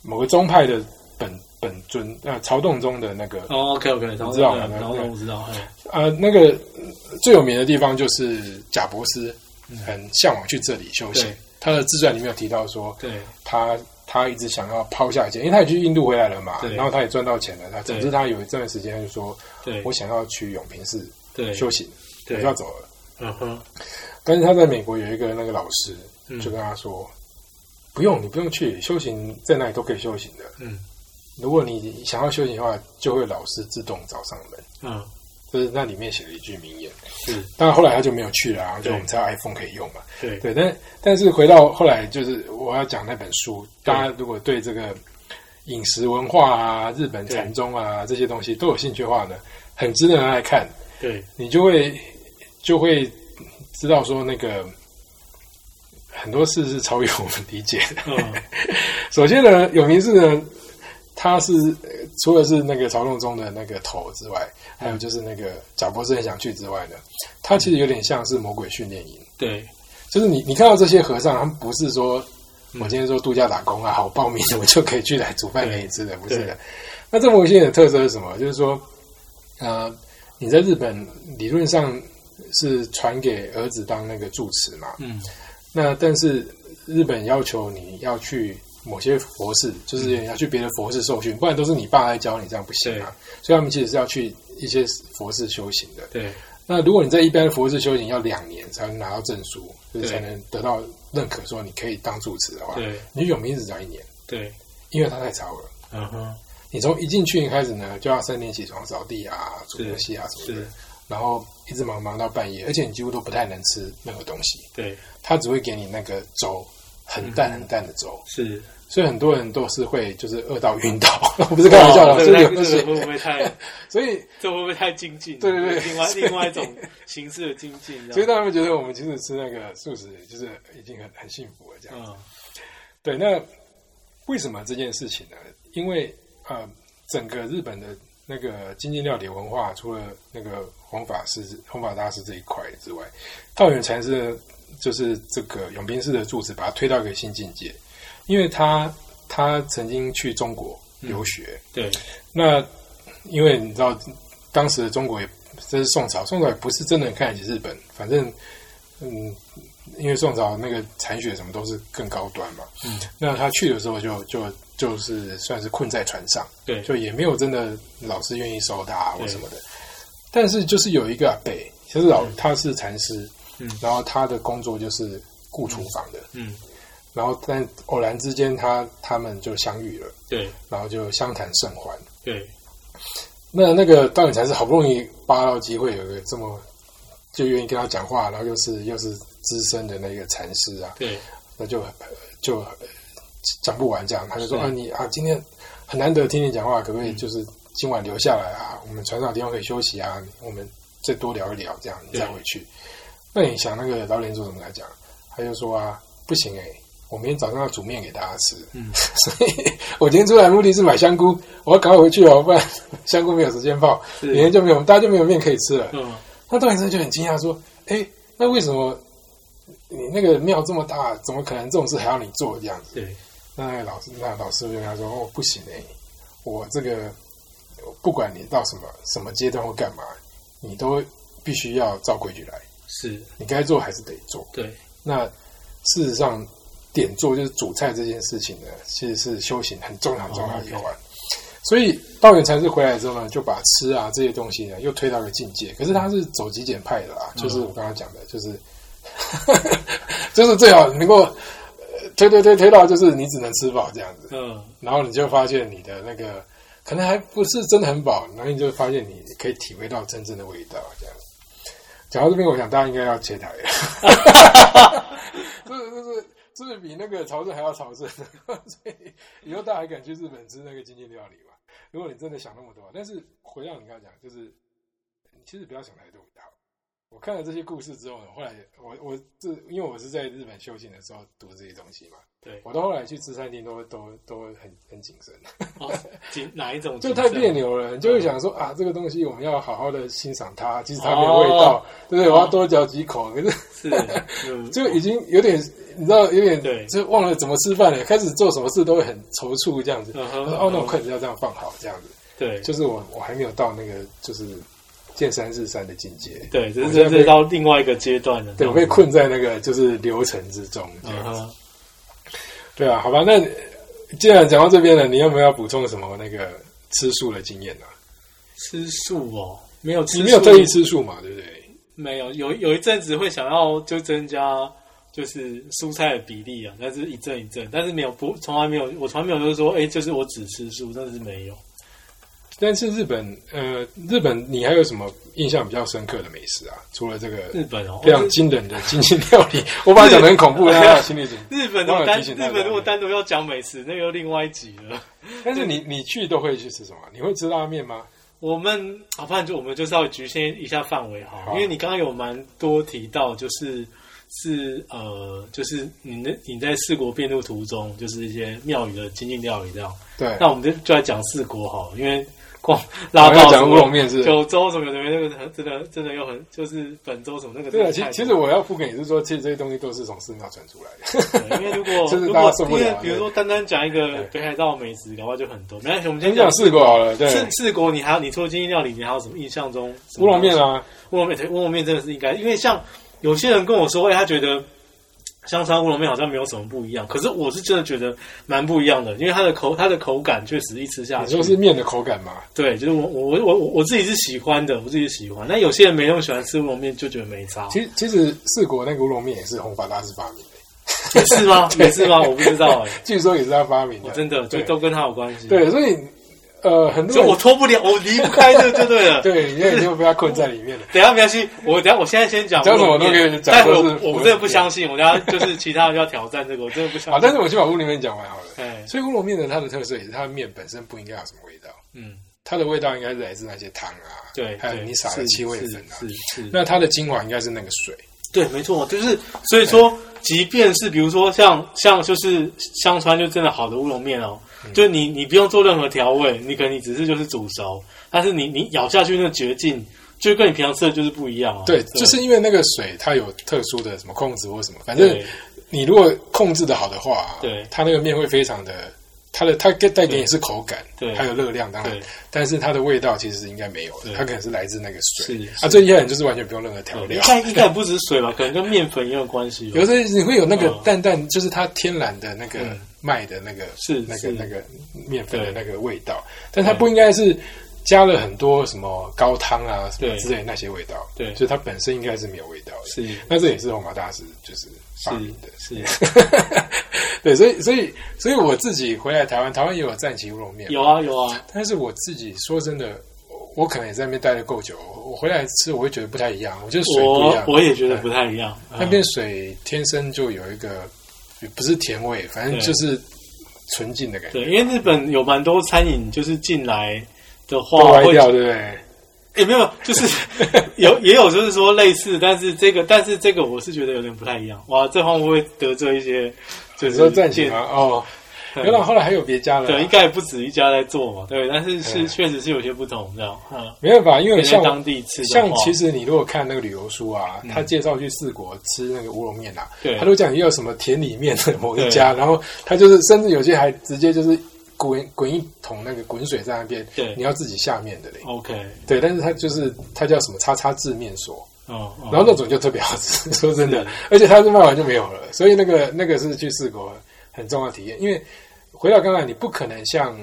某个宗派的本本尊呃曹洞宗的那个哦，OK OK，然后知道吗？然后我知道，哎，呃那个最有名的地方就是贾伯斯很向往去这里修行。他的自传里面有提到说，对。他他一直想要抛下一切，因为他也去印度回来了嘛，然后他也赚到钱了。他总之他有一段时间就说，对我想要去永平寺对。修行，我对就要走了。嗯哼，但是他在美国有一个那个老师，嗯就跟他说：“不用，你不用去修行，在那里都可以修行的。嗯如果你想要修行的话，就会老师自动找上门。嗯，”这是那里面写了一句名言。是，当然后来他就没有去了啊，就我们才有 iPhone 可以用嘛。对对，但但是回到后来，就是我要讲那本书，大家如果对这个饮食文化啊、日本禅宗啊这些东西都有兴趣的话呢，很值得拿来看。对你就会就会知道说那个很多事是超越我们理解的。嗯 首先呢，永明寺呢，它是呃除了是那个曹洞中的那个头之外，还有就是那个贾博士很想去之外呢，它其实有点像是魔鬼训练营。对就是你你看到这些和尚，他们不是说我今天说度假打工啊，好报名我就可以去来煮饭给你吃的，不是的。那这魔鬼训练的特色是什么？就是说，呃，你在日本理论上是传给儿子当那个住持嘛，嗯那但是日本要求你要去某些佛寺，就是你要去别的佛寺受训，不然都是你爸来教你，这样不行啊。所以他们其实是要去一些佛寺修行的。对。那如果你在一般的佛寺修行要两年才能拿到证书，就是才能得到认可，说你可以当住持的话，对。你去永明只只要一年，对，因为它太超了。嗯哼，你从一进去开始呢，就要三点起床扫地啊、煮东西啊什么的，，然后一直忙忙到半夜，而且你几乎都不太能吃任何东西，对他只会给你那个粥，很淡很淡的粥，是，所以很多人都是会就是饿到晕倒，不是开玩笑的，这个真的有这个会不会太？所以这会不会太精进？对对对另外另外一种形式的精进，所以大家会觉得我们其实吃那个素食就是已经很很幸福了这样。嗯，对，那为什么这件事情呢？因为呃，整个日本的那个精进料理文化，除了那个弘法师、弘法大师这一块之外，道元禅师就是这个永平寺的住持，把他推到一个新境界。因为他他曾经去中国留学，对，那因为你知道当时的中国也这是宋朝，宋朝也不是真的看得起日本，反正嗯，因为宋朝那个禅学什么都是更高端嘛，嗯，那他去的时候就就就是算是困在船上，对，就也没有真的老师愿意收他或什么的，但是就是有一个北，其实老他是禅师，嗯，然后他的工作就是雇厨房的，嗯，然后但偶然之间他他们就相遇了，对，然后就相谈甚欢。对，那那个导演才是好不容易扒到机会，有个这么就愿意跟他讲话，然后又是又是资深的那个禅师啊，对，那就就讲不完这样，他就说是啊你啊今天很难得听你讲话，可不可以就是今晚留下来啊？我们船上有地方可以休息啊，我们再多聊一聊，这样你再回去。那你想那个导演做怎么来讲？他就说啊不行哎、我明天早上要煮面给大家吃，嗯，所以我今天出来目的是买香菇，我要赶快回去哦，不然 香菇没有时间泡，明天就没有，大家就没有面可以吃了。嗯，那段先生就很惊讶说：“哎，那为什么你那个庙这么大，怎么可能这种事还要你做这样子对，？”那那个老师，那老师就跟他说：“哦，不行哎，我这个不管你到什么什么阶段或干嘛，你都必须要照规矩来，是，你该做还是得做。对，那事实上，点做就是煮菜这件事情呢，其实是修行很重要很重要的一环。所以道元禅师回来之后呢，就把吃啊这些东西呢，又推到一个境界。可是他是走极简派的啦，嗯就是我刚刚讲的，就是 就是最好能够、呃推推推推到就是你只能吃饱这样子，嗯，然后你就发现你的那个可能还不是真的很饱，然后你就发现你可以体会到真正的味道这样。讲到这边，我想大家应该要切台了。这 这是这是比那个朝圣还要朝圣，所以以后大家还敢去日本吃那个精进料理吗？如果你真的想那么多，但是回到你刚才讲，就是你其实不要想太多。我看了这些故事之后呢，后来我我这因为我是在日本修行的时候读这些东西嘛，对，我到后来去吃餐厅都都都很很谨慎，哦，紧 哪一种？就太别。扭了，你就会想说啊，这个东西我们要好好的欣赏它，即使它没有味道，对不对？我要多嚼几口，可是是，嗯，就已经有点，你知道，有点对就忘了怎么吃饭了。开始做什么事都会很踌躇这样子。哦，那我筷子要这样放好，这样子。对，就是我我还没有到那个就是见山是山的境界。对，这是这是到另外一个阶段了。对我被困在那个就是流程之中这嗯样子。哼，对啊，好吧，那既然讲到这边了，你有没有要补充什么那个吃素的经验呢、吃素哦，没有吃素，你没有特意吃素嘛，对不对？没有，有有一阵子会想要就增加就是蔬菜的比例啊，但是一阵一阵，但是没有不从来没有，我从来没有就是说，哎，就是我只吃素，真的是没有。但是日本，呃，日本你还有什么印象比较深刻的美食啊？除了这个日本哦，非常惊人的精进料理，我 把它讲的很恐怖，大家心里紧。日本如忘了果单提醒大家日本如果单独要讲美食，那又另外一集了。但是你你去都会去吃什么？你会吃拉面吗？我们啊，反正就我们就稍微局限一下范围好了，因为你刚刚有蛮多提到，就是是呃，就是你的你在四国遍路途中，就是一些庙宇的精进料理这样。对，那我们就就来讲四国好了，因为光 拉我要讲乌龙面是。九州什么的，那个很真的真的又很就是本州什么那个对其其实我要铺给你是说，其实这些东西都是从寺庙传出来的。因为如果 如果因为比如说单单讲一个北海道美食，搞不好就很多。没关系，我们你先讲四国好了，对，四四国，你还有你除了精英料理，你还有什么印象中乌龙面？啊，乌龙面，对乌龙面真的是应该，因为像有些人跟我说，哎、他觉得香川乌龙面好像没有什么不一样，可是我是真的觉得蛮不一样的，因为它的口它的口感确实一吃下去，你说是面的口感嘛？对，就是我我我我我自己是喜欢的，我自己喜欢。那有些人没那么喜欢吃乌龙面，就觉得没差，其实其实四国那个乌龙面也是弘法大师发明的，也是吗？也是吗？我不知道哎、据说也是他发明的。我真的就都跟他有关系。对，所以呃，很多我脱不了，我离不开这个就对了。对，因为你就被他困在里面了。等下没关系，我等下我现在先讲讲什么都可以讲但我都是我真的不相信，我等下就是其他人要挑战这个，我真的不相好，信。但是我先把乌龙面讲完好了。哎，所以乌龙面的它的特色也是它的面本身不应该有什么味道，嗯，它的味道应该是来自那些汤啊，对，还有你撒的是七味粉啊。是是是，那它的精华应该是那个水，对，没错，就是所以说，即便是比如说像像就是香川就真的好的乌龙面哦，嗯就你你不用做任何调味，你可能你只是就是煮熟，但是你你咬下去那个绝境，就跟你平常吃的就是不一样啊。对，就是因为那个水它有特殊的什么控制或什么，反正你如果控制的好的话，对。它那个面会非常的，它的它带给你是口感，对。还有热量当然，但是它的味道其实应该没有的，它可能是来自那个水。是。啊，最厉害的就是完全不用任何调，料。应。该应该不止水吧，可能跟面粉也有关系吧。有时候你会有那个嗯。淡淡，就是它天然的那个嗯麦的那个是是那个那个面粉的那个味道，但它不应该是加了很多什么高汤啊什么之类的那些味道，对所以它本身应该是没有味道的。是。那这也是红马大师就是发明的，是 对，所以所以所以我自己回来台湾，台湾也有战旗乌龙面，有啊有啊，但是我自己说真的，我我可能也在那边待的够久，我回来吃我会觉得不太一样，我觉得水不一我样，我也觉得不太一样。那边水天生就有一个不是甜味，反正就是纯净的感觉，对，因为日本有蛮多餐饮就是进来的话会歪掉，对不对？也没有，就是 有也有，就是说类似，但是这个，但是这个我是觉得有点不太一样。哇，这方会不会得罪一些？就是你说战旗店吗？哦，对 原来后来还有别家了对，应啊，该也不止一家在做嘛，对，但是是嗯确实是有些不同，这样，嗯，没办法，因为像当地吃像其实你如果看那个旅游书啊，嗯他介绍去四国吃那个乌龙面啊，对他都讲也有什么田里面的某一家，然后他就是甚至有些还直接就是滚滚一桶那个滚水在那边，对你要自己下面的嘞，OK，对，但是他就是他叫什么叉叉制面所，嗯，嗯然后那种就特别好吃，说真的，而且它是卖完就没有了，所以那个那个是去四国很重要的体验。因为回到刚才，你不可能像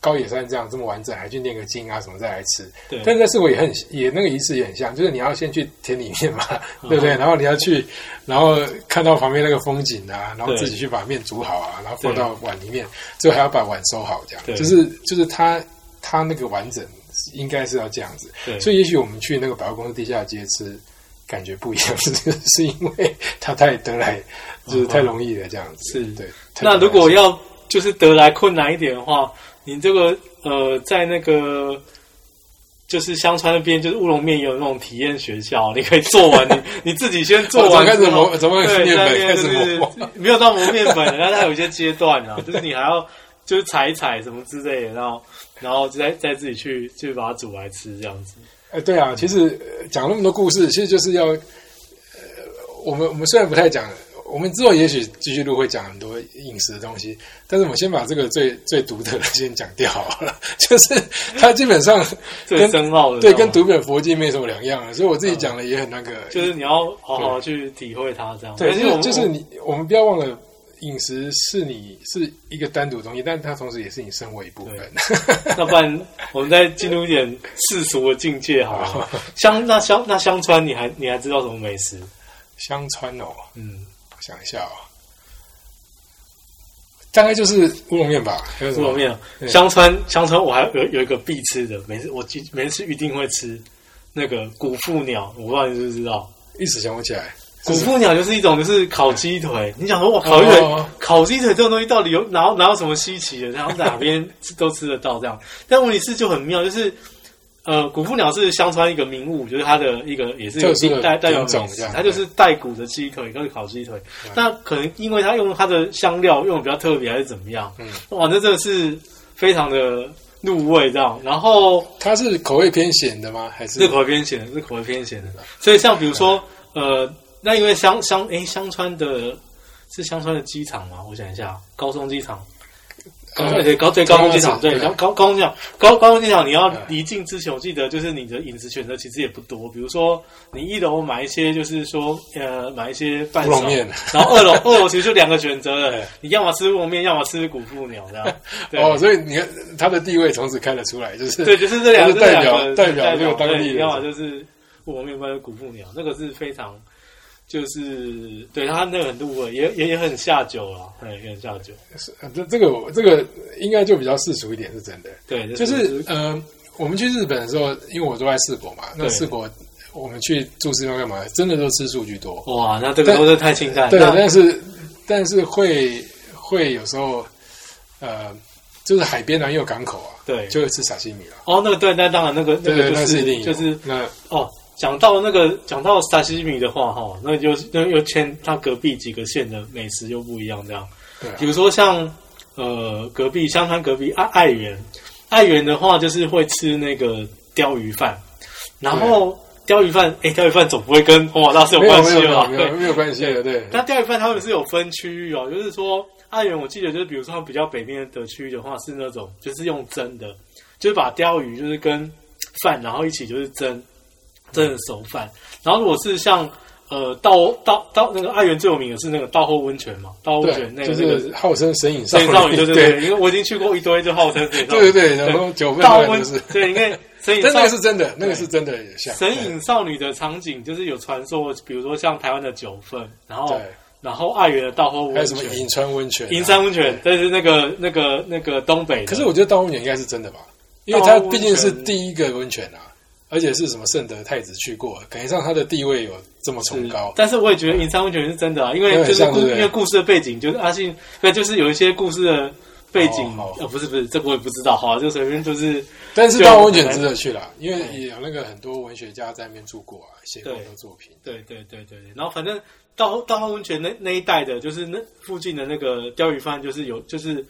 高野山这样这么完整，还去念个经啊什么再来吃。对，但是在四国也很也那个仪式也很像，就是你要先去田里面嘛，嗯 对不对？然后你要去，然后看到旁边那个风景啊，然后自己去把面煮好啊，然后放到碗里面，最后还要把碗收好，这样对就是就是它它那个完整应该是要这样子。对，所以也许我们去那个百货公司地下街吃，感觉不一样，是是因为它太得来，就是太容易了这样子。是对。那如果要要就是得来困难一点的话，你这个呃，在那个就是香川那边，就是乌龙面也有那种体验学校，你可以做完，你你自己先做完开始之后，磨，怎么对，那粉开始边就是磨？没有到磨面粉，但是它有一些阶段啊，就是你还要就是踩一踩什么之类的，然后然后再再自己去去把它煮来吃这样子。哎，对啊，其实呃讲那么多故事，其实就是要，呃，我们我们虽然不太讲，我们之后也许继续录会讲很多饮食的东西，但是我们先把这个最最独特的先讲掉好了。就是它基本上 最跟深奥的对跟读本佛经没什么两样了，所以我自己讲的也很那个，就是你要好好去体会它这样。对，就是就是你，我们不要忘了，饮食是你是一个单独的东西，但它同时也是你生活一部分。那不然我们再进入一点世俗的境界好了。香那香那香川，你还你还知道什么美食？香川哦，嗯，我想一下哦，大概就是乌龙面吧，乌龙面。对香川香川我还有有一个必吃的，每次我记每次一定会吃那个古富鸟，我不知道你知不知道。一时想不起来。古腹鸟就是一种就是烤鸡腿，你想说哇，烤鸡腿、哦烤鸡腿这种东西到底有哪有哪有什么稀奇的？然后在哪边都吃得到这样。但问题是就很妙，就是呃，古腹鸟是香川一个名物，就是它的一个也是代代表品种美食它就是带骨的鸡腿跟烤鸡腿。那可能因为它用它的香料用的比较特别，还是怎么样？嗯，哇，那真的是非常的入味这样。然后它是口味偏咸的吗？还是是口味偏咸的，是口味偏咸的。所以像比如说，呃，那因为香香诶，香川的是香川的机场吗？我想一下，高松机场。呃对对高对高松机场，对对。高高高松机场，高高松机场，你要嗯离境之前，我记得就是你的饮食选择其实也不多，比如说你一楼买一些，就是说呃买一些半熟面。然后二楼 二楼其实就两个选择了，你要么吃乌龙面，要么吃古富鸟这样。对。哦，所以你看它的地位从此开了出来，就是对，就是这两个就是代表代表这个当地的要么就是乌龙面，不然就是古富鸟，那个是非常就是对他那个很入味，也也也很下酒啊，对，也很下酒。是呃这这个我这个应该就比较世俗一点，是真的。对，就是呃，我们去日本的时候，因为我住在四国嘛，那四国我们去住寺庙干嘛？真的都吃素居多。哇，那这个都是太清淡。对，那但是但是会会有时候呃，就是海边啊，也有港口啊，对就会吃沙西米了。哦，那个对，那当然那个那个就是一定。就是那哦，讲到那个讲到沙西米的话哈，那就那又牵它隔壁几个县的美食又不一样，这样。对啊比如说像呃隔壁香川隔壁爱爱媛，爱媛的话就是会吃那个鲷鱼饭，然后鲷鱼饭，哎，鲷鱼饭总不会跟红瓦大是有关系吧？没有没有关系的，对。那鲷鱼饭他们是有分区域哦，就是说爱媛，我记得就是比如说比较北面的区域的话，是那种就是用蒸的，就是把鲷鱼就是跟饭然后一起就是蒸蒸的熟饭。然后如果是像呃道道道那个爱媛最有名的是那个稻后温泉嘛，稻后温泉就是号称神隐少女，对对对对，因为我已经去过一堆，就号称神隐少女。对对对，然后九份稻温那都是，对，因为 神隐但少那个是真的，那个是真的有像神隐少女的场景，就是有传说，比如说像台湾的九份，然后对，然后爱媛的稻后温泉还有什么。银川温泉啊、银山温泉，但是那个那个那个东北。可是我觉得稻温泉应该是真的吧，因为它毕竟是第一个温泉啊，而且是什么圣德太子去过，感觉上他的地位有这么崇高。但是我也觉得银山温泉是真的啊，因为就是故因为故事的背景就是阿信，对，就是有一些故事的背景哦不是不是，这个我也不知道，好，就随便就是但是稻温泉值得去啦，因为也有那个很多文学家在那边住过啊，写过很多作品。对对对对，对然后反正到到后温泉那那一带的，就是那附近的那个鲷鱼饭，就是有就是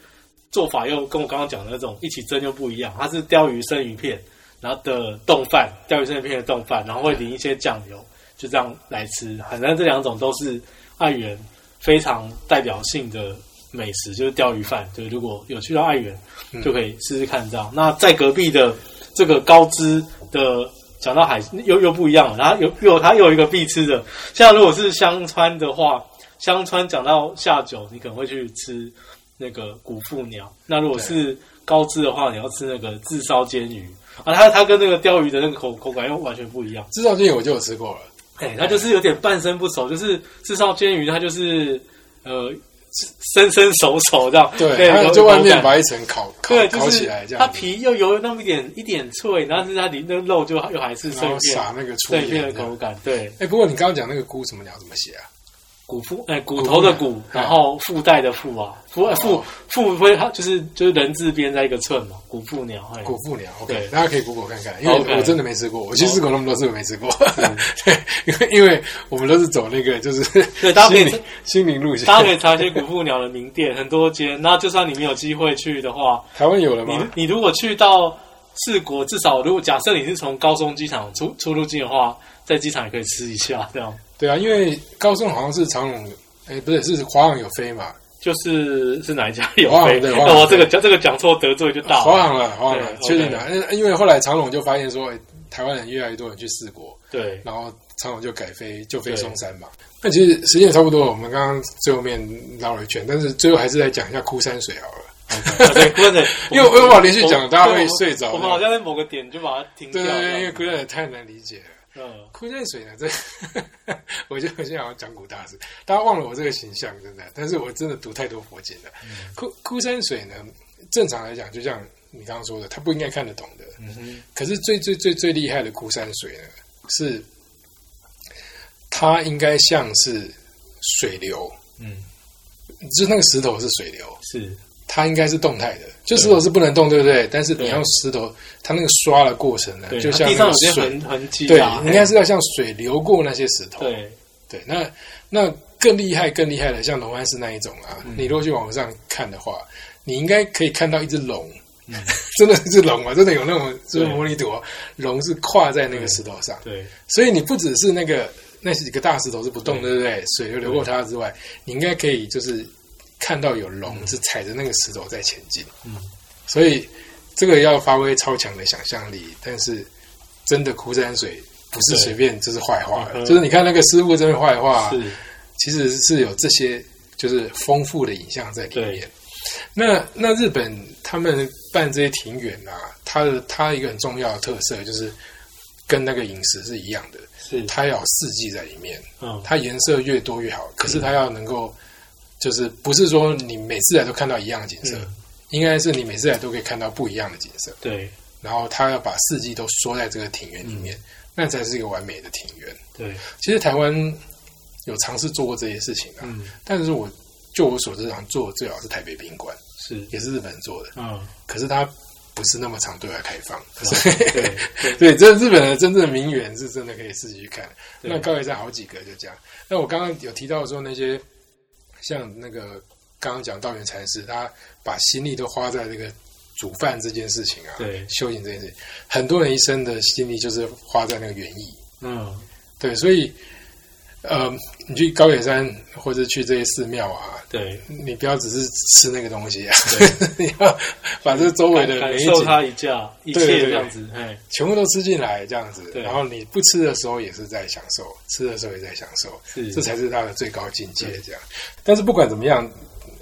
做法又跟我刚刚讲的那种一起蒸又不一样，它是鲷鱼生鱼片，然后的冻饭，钓鱼生鱼片的冻饭，然后会淋一些酱油，就这样来吃。反正这两种都是爱媛非常代表性的美食，就是钓鱼饭。对，如果有去到爱媛，就可以试试看这样。那在隔壁的这个高知的。讲到海又又不一样了，然后有有它又有一个必吃的，像如果是香川的话，香川讲到下酒，你可能会去吃那个古富鸟。那如果是高知的话，你要吃那个自烧煎鱼啊，它它跟那个鲷鱼的那个口口感又完全不一样。至少这我就有吃过了，哎，它就是有点半生不熟，就是炙烧煎鱼，它就是呃生生熟熟这样，对，它有就外面口感把一层烤烤对，就是烤起来这它样它，皮又有那么一点一点脆，然后是它里那肉就又还是然后片撒那个粗碎片盐这样。的口感，对。哎，不过你刚刚讲那个菇什么鸟怎么写啊？骨腹哎，骨头的骨骨，然后附带的附啊，附呃附附会它就是就是人字边在一个寸嘛，骨腹鸟，哎，古腹鸟对，OK，大家可以 Google 看看，因为我真的没吃过，我去试过那么多次，我没吃过。对，因为因为我们都是走那个就是对大家可以心灵心灵路线。大家可以查一些骨腹鸟的名店，很多间。那就算你没有机会去的话，台湾有了你吗？你如果去到四国，至少如果假设你是从高松机场出出入境的话，在机场也可以吃一下，这样对啊，因为高中好像是长隆，哎，不是是华航有飞嘛，就是是哪一家有华航飞？对华航那我这个讲这个讲错得罪就大了。华航了，华航了，确定的。因因为后来长隆就发现说，哎台湾人越来越多人去四国，对然后长隆就改飞就飞对松山嘛。那其实时间也差不多，我们刚刚最后面绕了一圈，但是最后还是来讲一下枯山水好了。啊对，不能，因为我把连续讲我大家会睡着我们好像在某个点就把它停掉了。对对对，因为枯山水太难理解了。嗯，枯山水呢，这 我就现在好像讲古大师，大家忘了我这个形象，真的。但是我真的读太多佛经了。枯枯山水呢，正常来讲，就像你刚刚说的，他不应该看得懂的。嗯哼，可是最最最最厉害的枯山水呢，是它应该像是水流，嗯，就是那个石头是水流，是，它应该是动态的，就石头是不能动，对不对？但是你用石头，它那个刷的过程呢，就像地上有些那个水，痕痕迹对啊，，应该是要像水流过那些石头。对，对，那那更厉害、更厉害的，像龙安寺那一种啊，嗯。你如果去网上看的话，你应该可以看到一只龙，嗯。真的是只龙啊，真的有那种就是对模拟图哦，龙是跨在那个石头上，对，所以你不只是那个那几个大石头是不动，对。对不对？水流流过它之外，你应该可以就是看到有龙是踩着那个石头在前进，嗯，所以这个要发挥超强的想象力，但是真的枯山水不是随便就是坏话就是你看那个师傅这边坏话，是，其实是有这些就是丰富的影像在里面。那那日本他们办这些庭园啊，它的它一个很重要的特色就是跟那个饮食是一样的，是，它要有四季在里面，嗯，它颜色越多越好。可是它要能够，就是不是说你每次来都看到一样的景色，嗯应该是你每次来都可以看到不一样的景色。对然后他要把四季都缩在这个庭园里嗯面，那才是一个完美的庭园。对，其实台湾有尝试做过这些事情啊，嗯，但是我就我所知，常做的最好是台北宾馆，是，也是日本人做的，嗯，可是它不是那么常对外开放。对 对对，这日本的真正的名园是真的可以自己去看。那高野山好几个就这样。那我刚刚有提到说那些像那个刚刚讲道元禅师，他把心力都花在这个煮饭这件事情啊，对修行这件事情，很多人一生的心力就是花在那个园艺。嗯，对，所以呃，你去高野山或者去这些寺庙啊，对，你不要只是吃那个东西啊，你要把这周围的感受它一下一切这样子，哎，全部都吃进来，这样子。对然后你不吃的时候也是在享受，吃的时候也在享受，是这才是它的最高境界。这样。但是不管怎么样，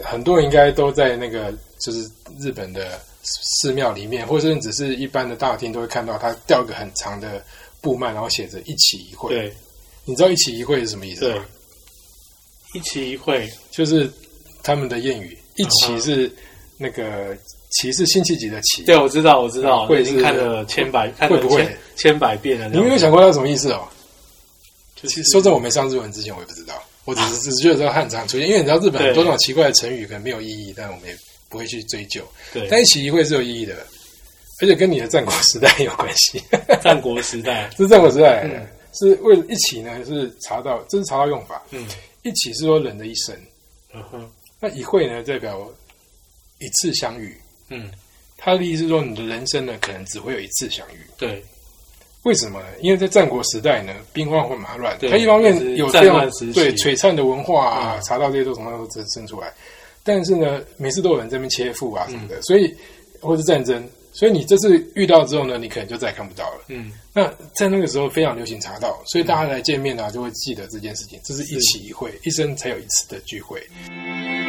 很多人应该都在那个就是日本的寺庙里面，或者是只是一般的大厅，都会看到它吊一个很长的布幔，然后写着“一起一会”。对你知道“一起一会”是什么意思对吗？，一期一会，就是他们的谚语，“一嗯起”是那个“起”是辛弃疾的“起”。对，我知道，我知道，会是已经看了千百，看了会不会千千百遍了。你有没有想过它什么意思哦？就是其实说真，我没上日文之前，我也不知道，我只是 只是觉得这个汉字常出现，因为你知道日本很多那种奇怪的成语可能没有意义，但我们也不会去追究。对但一起一会是有意义的，而且跟你的战国时代有关系，战国时代，是战国时代是为了一起呢是查到，这是查到用法，嗯。一起是说人的一生，嗯哼，那一会呢代表一次相遇，嗯，他的意思是说你的人生呢可能只会有一次相遇。对。为什么呢？因为在战国时代呢，兵荒或马乱，对它一方面有这样对璀璨的文化啊，嗯茶道这些都从那时候生生出来，但是呢，每次都有人在那边切腹啊什嗯么的，所以或是战争，所以你这次遇到之后呢，你可能就再也看不到了。嗯那在那个时候非常流行茶道，所以大家来见面啊，就会记得这件事情，这是一起一会，一生才有一次的聚会。嗯